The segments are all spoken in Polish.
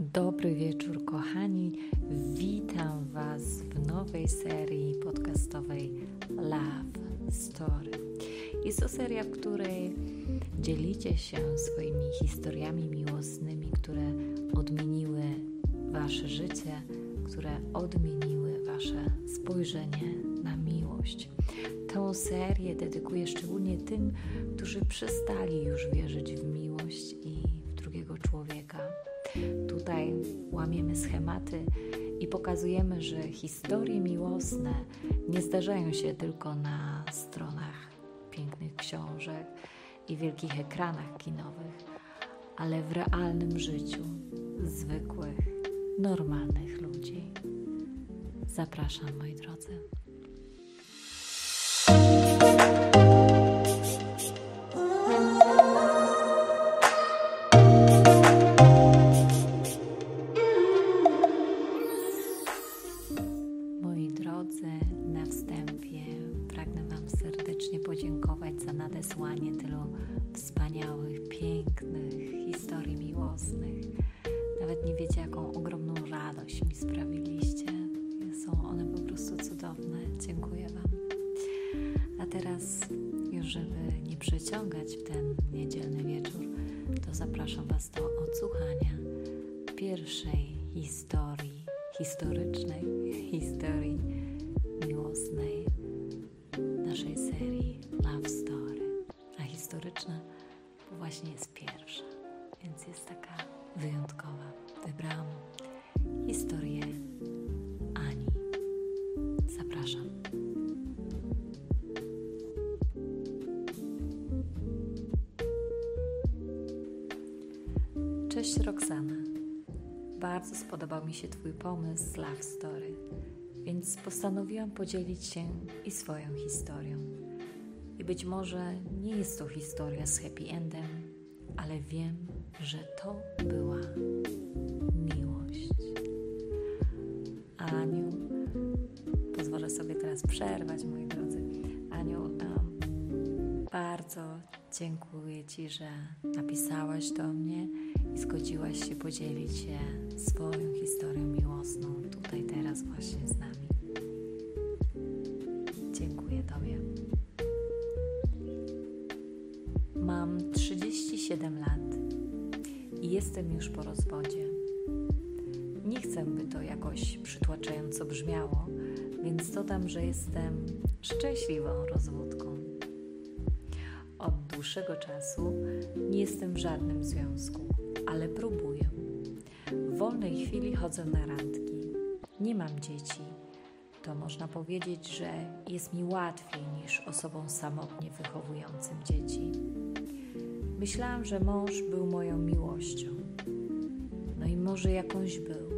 Dobry wieczór, kochani. Witam Was w nowej serii podcastowej Love Story. Jest to seria, w której dzielicie się swoimi historiami miłosnymi, które odmieniły Wasze życie, które odmieniły Wasze spojrzenie na miłość. Tę serię dedykuję szczególnie tym, którzy przestali już wierzyć w miłość i Tutaj łamiemy schematy i pokazujemy, że historie miłosne nie zdarzają się tylko na stronach pięknych książek i wielkich ekranach kinowych, ale w realnym życiu zwykłych, normalnych ludzi. Zapraszam, moi drodzy. Pierwszej historii, historycznej historii miłosnej naszej serii Love Story historyczna właśnie jest pierwsza, więc jest taka wyjątkowa. Wybrałam historię Ani. Zapraszam. Cześć Roxana. Bardzo spodobał mi się Twój pomysł Love Story, więc postanowiłam podzielić się i swoją historią. I być może nie jest to historia z happy endem, ale wiem, że to była miłość. Aniu, pozwolę sobie teraz przerwać, moi drodzy. Aniu, um, bardzo dziękuję Ci, że napisałaś do mnie zgodziłaś się podzielić się swoją historią miłosną tutaj, teraz, właśnie z nami. Dziękuję Tobie. Mam 37 lat i jestem już po rozwodzie. Nie chcę, by to jakoś przytłaczająco brzmiało, więc dodam, że jestem szczęśliwą rozwódką. Od dłuższego czasu nie jestem w żadnym związku, ale próbuję. W wolnej chwili chodzę na randki. Nie mam dzieci. To można powiedzieć, że jest mi łatwiej niż osobom samotnie wychowującym dzieci. Myślałam, że mąż był moją miłością. No i może jakąś był,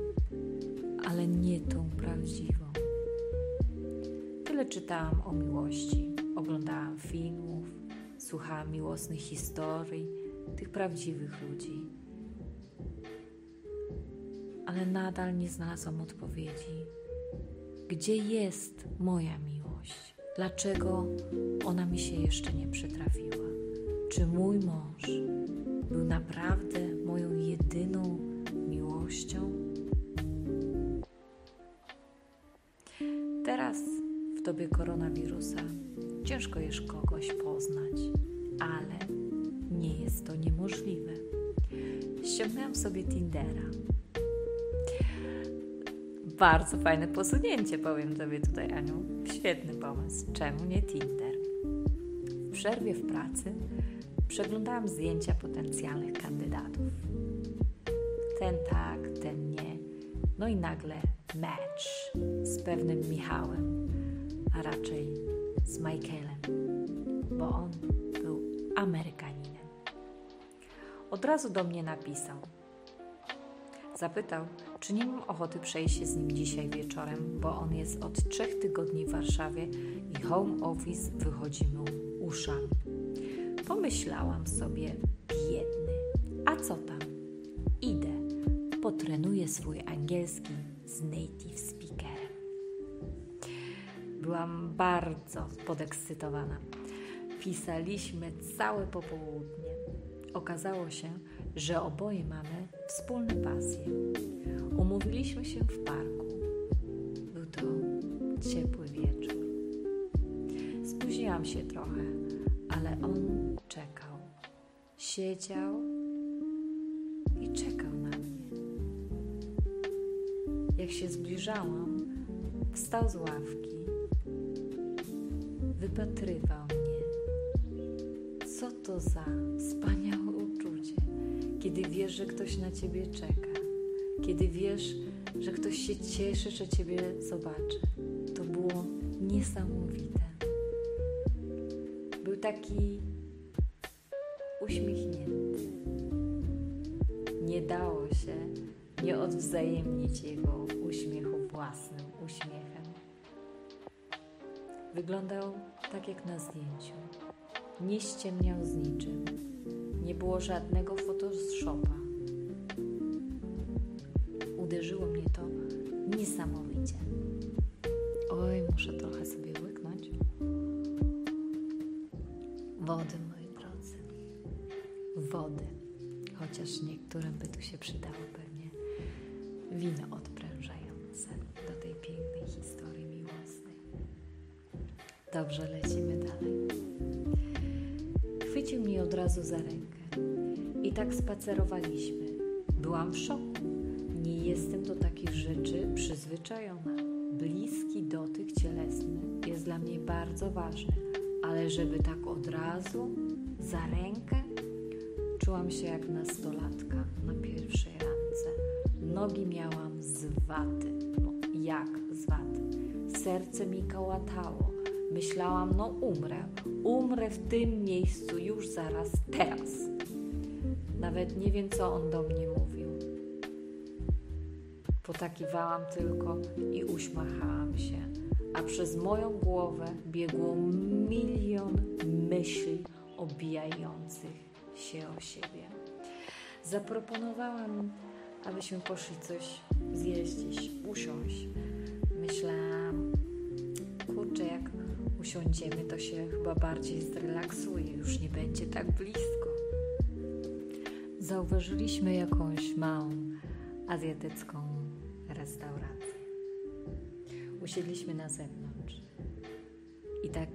ale nie tą prawdziwą. Tyle czytałam o miłości, oglądałam filmów, słuchałam miłosnych historii tych prawdziwych ludzi. Ale nadal nie znalazłam odpowiedzi. Gdzie jest moja miłość? Dlaczego ona mi się jeszcze nie przytrafiła? Czy mój mąż był naprawdę moją jedyną miłością? Teraz, w dobie koronawirusa, ciężko jest kogoś poznać, ale nie jest to niemożliwe. Ściągnęłam sobie Tindera. Bardzo fajne posunięcie, powiem Tobie tutaj, Aniu. Świetny pomysł. Czemu nie Tinder? W przerwie w pracy Przeglądałam zdjęcia potencjalnych kandydatów. Ten tak, ten nie. No i nagle match z pewnym Michałem, a raczej z Michaelem, bo on był Amerykaninem. Od razu do mnie napisał. Zapytał, czy nie mam ochoty przejść się z nim dzisiaj wieczorem, bo on jest od trzech tygodni w Warszawie i home office wychodzi mu uszami. Pomyślałam sobie, biedny, a co tam? Idę, potrenuję swój angielski z native speakerem. Byłam bardzo podekscytowana. Pisaliśmy całe popołudnie. Okazało się, że oboje mamy wspólne pasje. Umówiliśmy się w parku. Był to ciepły wieczór. Spóźniłam się trochę, ale on czekał. Siedział i czekał na mnie. Jak się zbliżałam, wstał z ławki, wypatrywał mnie. Co to za wspaniałe kiedy wiesz, że ktoś na ciebie czeka, kiedy wiesz, że ktoś się cieszy, że ciebie zobaczy. To było niesamowite. Był taki uśmiechnięty. Nie dało się nie odwzajemnić jego uśmiechu własnym uśmiechem. Wyglądał tak jak na zdjęciu. Nie ściemniał z niczym. Nie było żadnego Uderzyło mnie to niesamowicie. Oj, muszę trochę sobie łyknąć. Wody, moi drodzy. Wody. Chociaż niektórym by tu się przydało pewnie wino odprężające do tej pięknej historii miłosnej. Dobrze, lecimy dalej. Chwycił mnie od razu za rękę i tak spacerowaliśmy. Byłam w szoku. Nie jestem do takich rzeczy przyzwyczajona. Bliski dotyk cielesny jest dla mnie bardzo ważny, ale żeby tak od razu, za rękę, czułam się jak nastolatka na pierwszej randce. Nogi miałam z waty. No, jak z waty? Serce mi kołatało. Myślałam, no umrę. Umrę w tym miejscu już zaraz, teraz. Nawet nie wiem, co on do mnie mówił. Potakiwałam tylko i uśmiechałam się, a przez moją głowę biegło milion myśli obijających się o siebie. Zaproponowałam, abyśmy poszli coś zjeść, usiąść. Myślałam, kurczę, jak usiądziemy, to się chyba bardziej zrelaksuje, już nie będzie tak blisko. Zauważyliśmy jakąś małą azjatycką restaurację. Usiedliśmy na zewnątrz i tak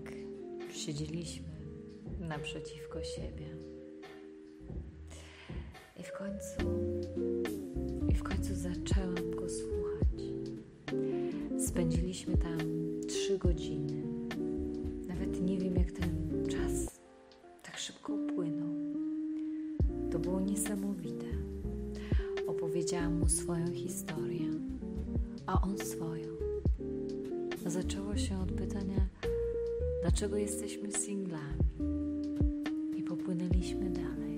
siedzieliśmy naprzeciwko siebie. I w końcu, i w końcu zaczęłam go słuchać. Spędziliśmy tam trzy godziny. Nawet nie wiem, jak ten mu swoją historię, a on swoją. Zaczęło się od pytania, dlaczego jesteśmy singlami. I popłynęliśmy dalej.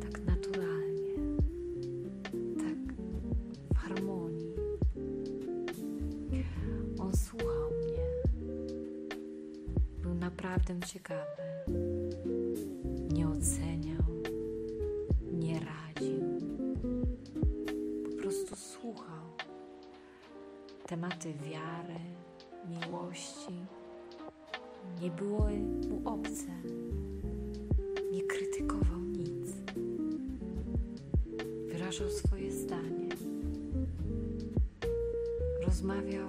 Tak naturalnie, tak w harmonii. On słuchał mnie. Był naprawdę ciekawy. Nie były mu obce. Nie krytykował nic. Wyrażał swoje zdanie. Rozmawiał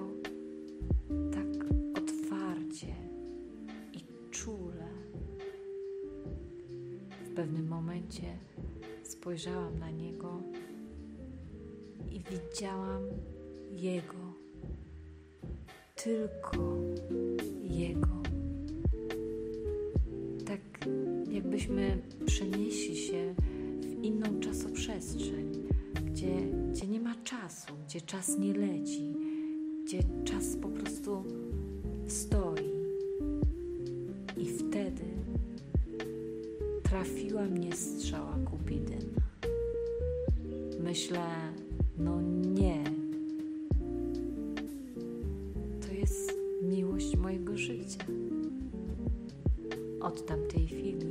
tak otwarcie i czule. W pewnym momencie spojrzałam na niego i widziałam jego. Tylko jakbyśmy przenieśli się w inną czasoprzestrzeń, gdzie, gdzie nie ma czasu, gdzie czas nie leci, gdzie czas po prostu stoi. I wtedy trafiła mnie strzała Kupidyna. Myślę, no nie. To jest miłość mojego życia. Od tamtej chwili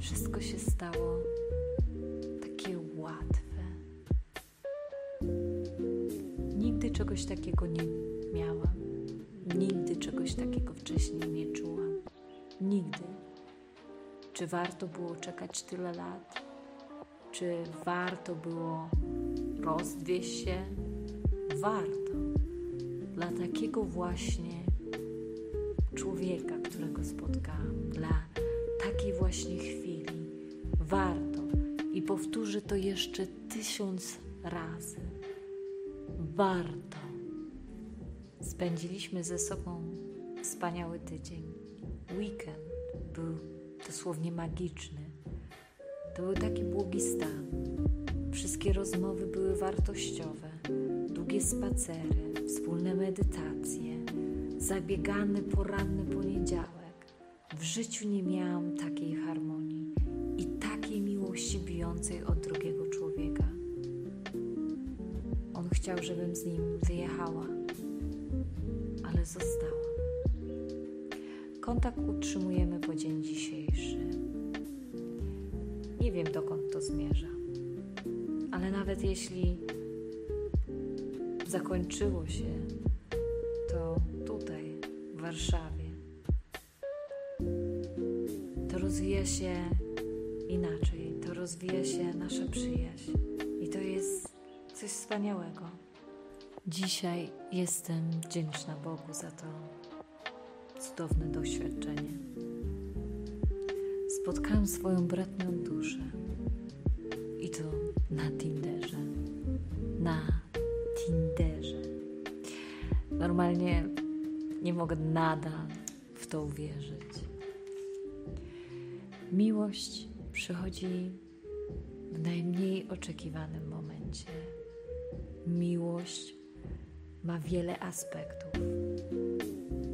wszystko się stało takie łatwe. Nigdy czegoś takiego nie miałam. Nigdy czegoś takiego wcześniej nie czułam. Nigdy. Czy warto było czekać tyle lat? czy warto było rozwieść się? Warto. Dla takiego właśnie człowieka, którego spotkałam, dla takiej właśnie chwili. Powtórzę to jeszcze tysiąc razy. Warto. Spędziliśmy ze sobą wspaniały tydzień. Weekend był dosłownie magiczny. To był taki błogi stan. Wszystkie rozmowy były wartościowe. Długie spacery, wspólne medytacje, zabiegany poranny poniedziałek. W życiu nie miałam takiej harmonii miłości bijącej od drugiego człowieka. On chciał, żebym z nim wyjechała, ale została. Kontakt utrzymujemy po dzień dzisiejszy. Nie wiem, dokąd to zmierza, ale nawet jeśli zakończyło się to tutaj, w Warszawie, to rozwija się inaczej, to rozwija się nasza przyjaźń i to jest coś wspaniałego. Dzisiaj jestem wdzięczna Bogu za to cudowne doświadczenie. Spotkałam swoją bratnią duszę i to na Tinderze. Na Tinderze. Normalnie nie mogę nadal w to uwierzyć. Miłość przychodzi w najmniej oczekiwanym momencie. Miłość ma wiele aspektów.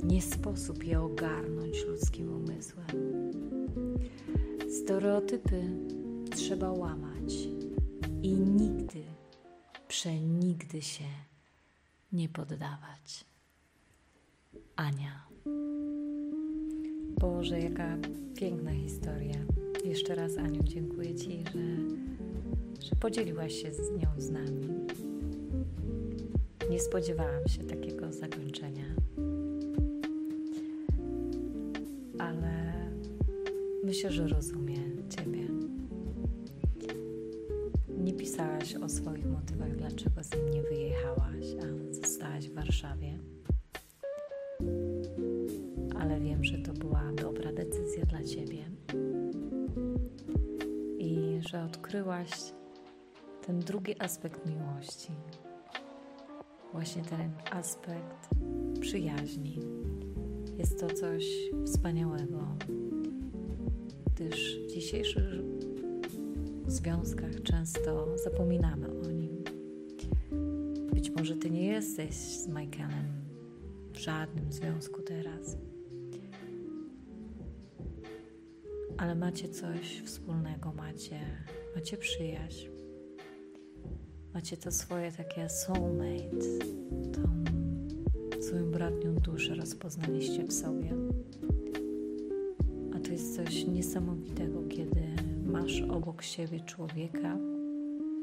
Nie sposób je ogarnąć ludzkim umysłem. Stereotypy trzeba łamać i nigdy, przenigdy się nie poddawać. Ania. Boże, jaka piękna historia. Jeszcze raz, Aniu, dziękuję Ci, że, że podzieliłaś się z nią z nami. Nie spodziewałam się takiego zakończenia. Ale myślę, że rozumiem Ciebie. Nie pisałaś o swoich motywach, dlaczego z nim nie wyjechałaś, a zostałaś w Warszawie. Ale wiem, że to była dobra decyzja dla Ciebie że odkryłaś ten drugi aspekt miłości. Właśnie ten aspekt przyjaźni. Jest to coś wspaniałego, gdyż w dzisiejszych związkach często zapominamy o nim. Być może Ty nie jesteś z Michaelem w żadnym związku teraz, ale macie coś wspólnego, macie, macie przyjaźń, macie to swoje takie soulmate, tą swoją bratnią duszę rozpoznaliście w sobie. A to jest coś niesamowitego, kiedy masz obok siebie człowieka,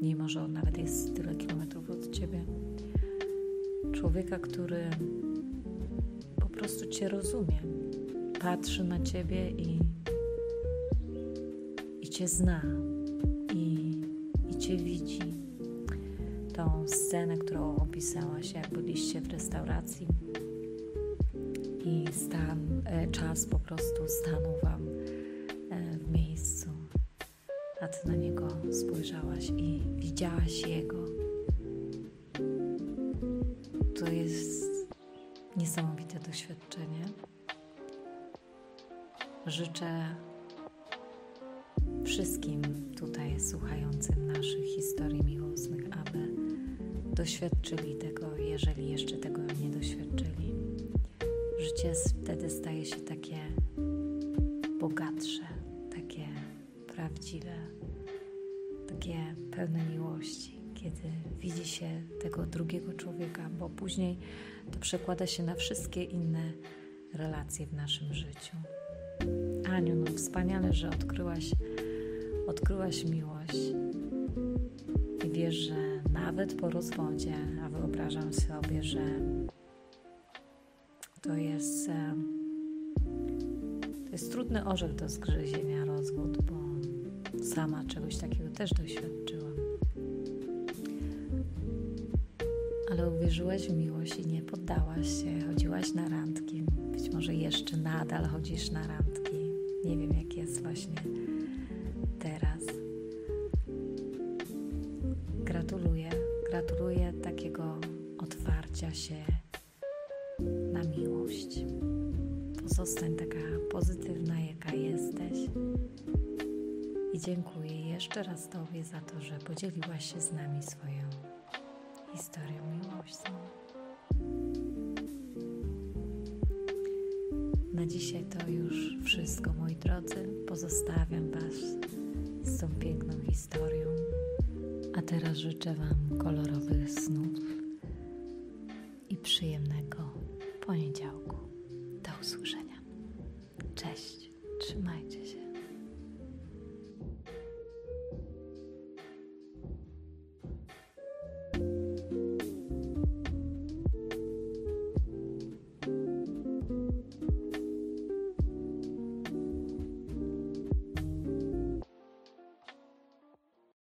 mimo że on nawet jest tyle kilometrów od ciebie. Człowieka, który po prostu cię rozumie, patrzy na ciebie i, cię zna, i, i cię widzi. Tą scenę, którą opisałaś, jak byliście w restauracji i stan, e, czas po prostu stanął Wam e, w miejscu, a Ty na niego spojrzałaś i widziałaś Jego. To jest niesamowite doświadczenie. Życzę tutaj słuchającym naszych historii miłosnych, aby doświadczyli tego, jeżeli jeszcze tego nie doświadczyli. Życie wtedy staje się takie bogatsze, takie prawdziwe, takie pełne miłości, kiedy widzi się tego drugiego człowieka, bo później to przekłada się na wszystkie inne relacje w naszym życiu. Aniu, no wspaniale, że odkryłaś, odkryłaś miłość i wiesz, że nawet po rozwodzie, a wyobrażam sobie, że to jest, to jest trudny orzech do zgryzienia rozwód, bo sama czegoś takiego też doświadczyłam. Ale uwierzyłaś w miłość i nie poddałaś się, chodziłaś na randki. Być może jeszcze nadal chodzisz na randki. Nie wiem, jak jest właśnie Gratuluję, takiego otwarcia się na miłość. Pozostań taka pozytywna, jaka jesteś. I dziękuję jeszcze raz Tobie za to, że podzieliłaś się z nami swoją historią miłością. Na dzisiaj to już wszystko, moi drodzy. Pozostawiam Was z tą piękną historią. Teraz życzę Wam kolorowych snów i przyjemnego poniedziałku. Do usłyszenia. Cześć.